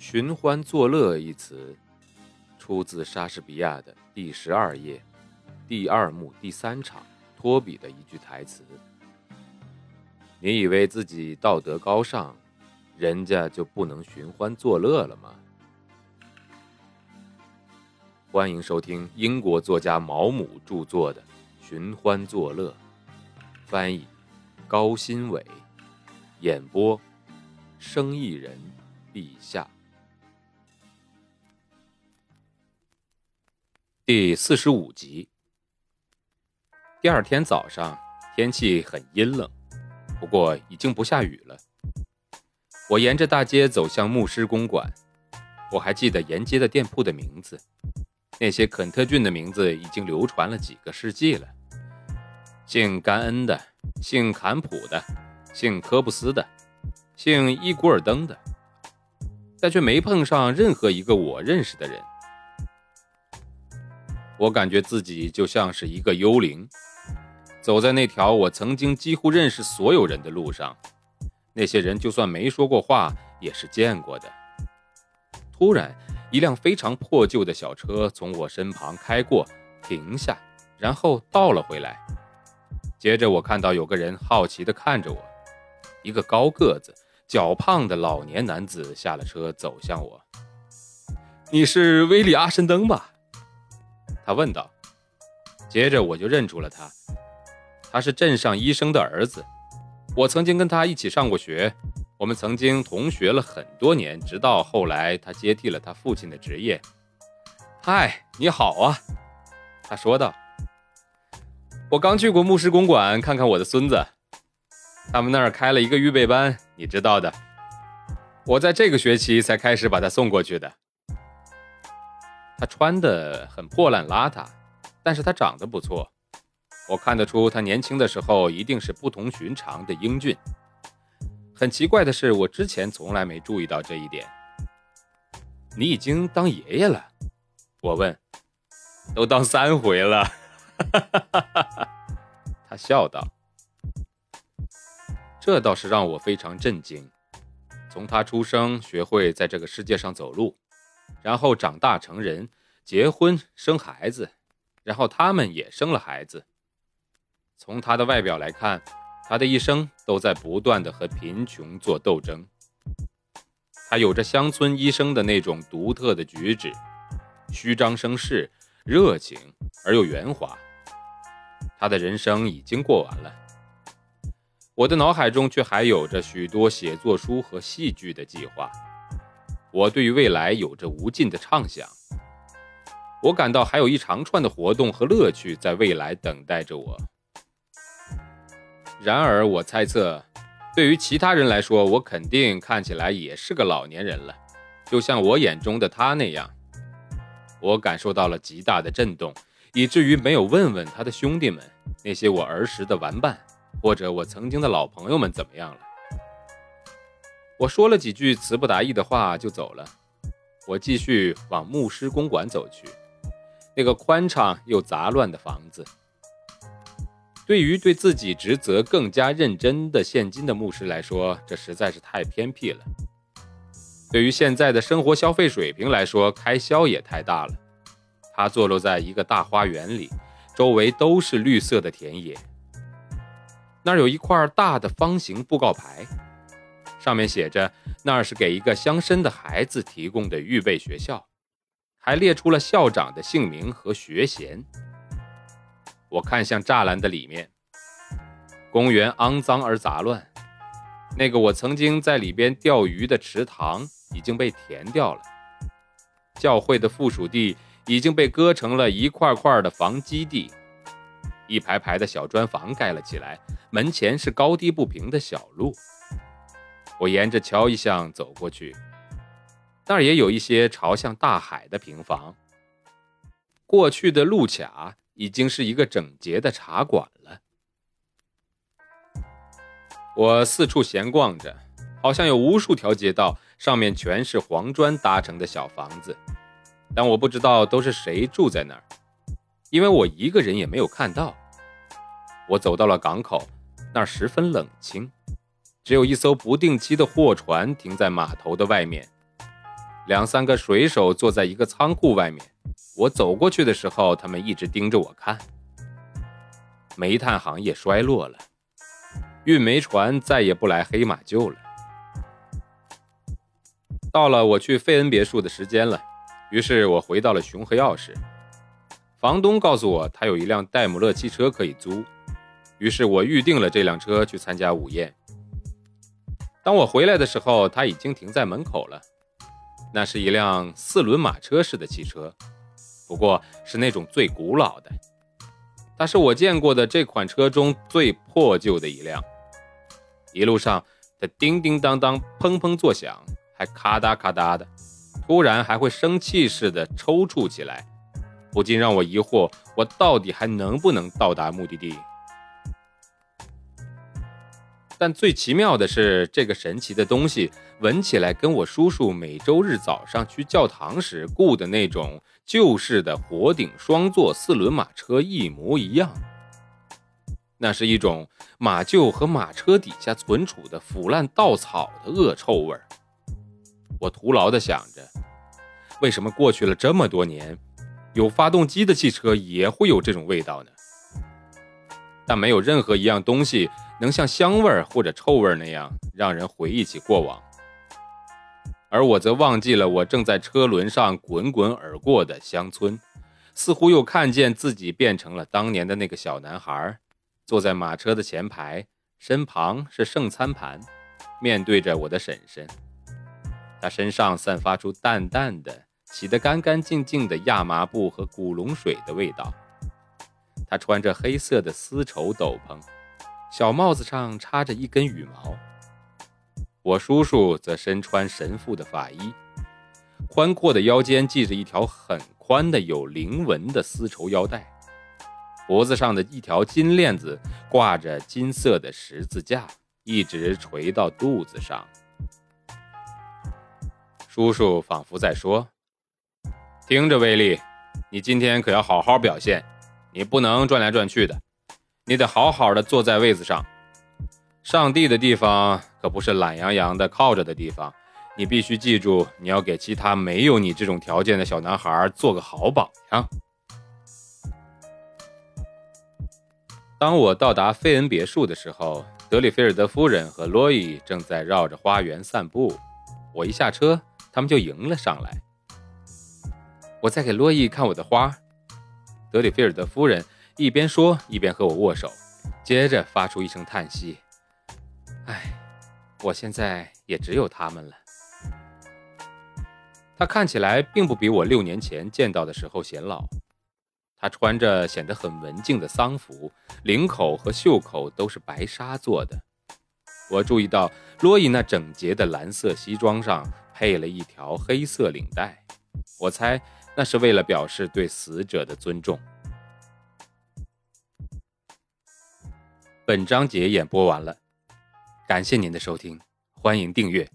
寻欢作乐一词，出自莎士比亚的第十二页第二幕第三场托比的一句台词。你以为自己道德高尚，人家就不能寻欢作乐了吗？欢迎收听英国作家毛姆著作的《寻欢作乐》，翻译高新伟，演播生意人陛下。第四十五集。第二天早上，天气很阴冷。不过已经不下雨了。我沿着大街走向牧师公馆，我还记得沿街的店铺的名字，那些肯特郡的名字已经流传了几个世纪了。姓甘恩的，姓坎普的，姓科布斯的，姓伊古尔登的，但却没碰上任何一个我认识的人。我感觉自己就像是一个幽灵。走在那条我曾经几乎认识所有人的路上，那些人就算没说过话，也是见过的。突然，一辆非常破旧的小车从我身旁开过，停下，然后倒了回来。接着，我看到有个人好奇地看着我，一个高个子、脚胖的老年男子下了车，走向我。“你是威利·阿申登吧？”他问道。接着，我就认出了他。他是镇上医生的儿子，我曾经跟他一起上过学，我们曾经同学了很多年，直到后来他接替了他父亲的职业。嗨，你好啊，他说道。我刚去过牧师公馆看看我的孙子，他们那儿开了一个预备班，你知道的。我在这个学期才开始把他送过去的。他穿的很破烂邋遢，但是他长得不错。我看得出他年轻的时候一定是不同寻常的英俊。很奇怪的是，我之前从来没注意到这一点。你已经当爷爷了？我问。都当三回了。他笑道。这倒是让我非常震惊。从他出生，学会在这个世界上走路，然后长大成人，结婚生孩子，然后他们也生了孩子。从他的外表来看，他的一生都在不断的和贫穷做斗争。他有着乡村医生的那种独特的举止，虚张声势，热情而又圆滑。他的人生已经过完了，我的脑海中却还有着许多写作书和戏剧的计划。我对于未来有着无尽的畅想。我感到还有一长串的活动和乐趣在未来等待着我。然而，我猜测，对于其他人来说，我肯定看起来也是个老年人了，就像我眼中的他那样。我感受到了极大的震动，以至于没有问问他的兄弟们，那些我儿时的玩伴，或者我曾经的老朋友们怎么样了。我说了几句词不达意的话就走了。我继续往牧师公馆走去，那个宽敞又杂乱的房子。对于对自己职责更加认真的现今的牧师来说，这实在是太偏僻了。对于现在的生活消费水平来说，开销也太大了。它坐落在一个大花园里，周围都是绿色的田野。那儿有一块大的方形布告牌，上面写着那是给一个乡绅的孩子提供的预备学校，还列出了校长的姓名和学衔。我看向栅栏的里面，公园肮脏而杂乱。那个我曾经在里边钓鱼的池塘已经被填掉了，教会的附属地已经被割成了一块块的房基地，一排排的小砖房盖了起来，门前是高低不平的小路。我沿着桥一向走过去，那儿也有一些朝向大海的平房。过去的路卡。已经是一个整洁的茶馆了。我四处闲逛着，好像有无数条街道，上面全是黄砖搭成的小房子，但我不知道都是谁住在那儿，因为我一个人也没有看到。我走到了港口，那儿十分冷清，只有一艘不定期的货船停在码头的外面。两三个水手坐在一个仓库外面。我走过去的时候，他们一直盯着我看。煤炭行业衰落了，运煤船再也不来黑马厩了。到了我去费恩别墅的时间了，于是我回到了熊和钥匙。房东告诉我，他有一辆戴姆勒汽车可以租，于是我预定了这辆车去参加午宴。当我回来的时候，他已经停在门口了。那是一辆四轮马车式的汽车，不过是那种最古老的。它是我见过的这款车中最破旧的一辆。一路上，它叮叮当当、砰砰作响，还咔嗒咔嗒的，突然还会生气似的抽搐起来，不禁让我疑惑：我到底还能不能到达目的地？但最奇妙的是，这个神奇的东西闻起来跟我叔叔每周日早上去教堂时雇的那种旧式的火顶双座四轮马车一模一样。那是一种马厩和马车底下存储的腐烂稻草的恶臭味儿。我徒劳地想着，为什么过去了这么多年，有发动机的汽车也会有这种味道呢？但没有任何一样东西。能像香味儿或者臭味儿那样让人回忆起过往，而我则忘记了我正在车轮上滚滚而过的乡村，似乎又看见自己变成了当年的那个小男孩，坐在马车的前排，身旁是圣餐盘，面对着我的婶婶，她身上散发出淡淡的、洗得干干净净的亚麻布和古龙水的味道，她穿着黑色的丝绸斗篷。小帽子上插着一根羽毛，我叔叔则身穿神父的法衣，宽阔的腰间系着一条很宽的有菱纹的丝绸腰带，脖子上的一条金链子挂着金色的十字架，一直垂到肚子上。叔叔仿佛在说：“听着，威利，你今天可要好好表现，你不能转来转去的。”你得好好的坐在位子上，上帝的地方可不是懒洋洋的靠着的地方。你必须记住，你要给其他没有你这种条件的小男孩做个好榜样。当我到达费恩别墅的时候，德里菲尔德夫人和洛伊正在绕着花园散步。我一下车，他们就迎了上来。我在给洛伊看我的花。德里菲尔德夫人。一边说一边和我握手，接着发出一声叹息：“唉，我现在也只有他们了。”他看起来并不比我六年前见到的时候显老。他穿着显得很文静的丧服，领口和袖口都是白纱做的。我注意到罗伊那整洁的蓝色西装上配了一条黑色领带，我猜那是为了表示对死者的尊重。本章节演播完了，感谢您的收听，欢迎订阅。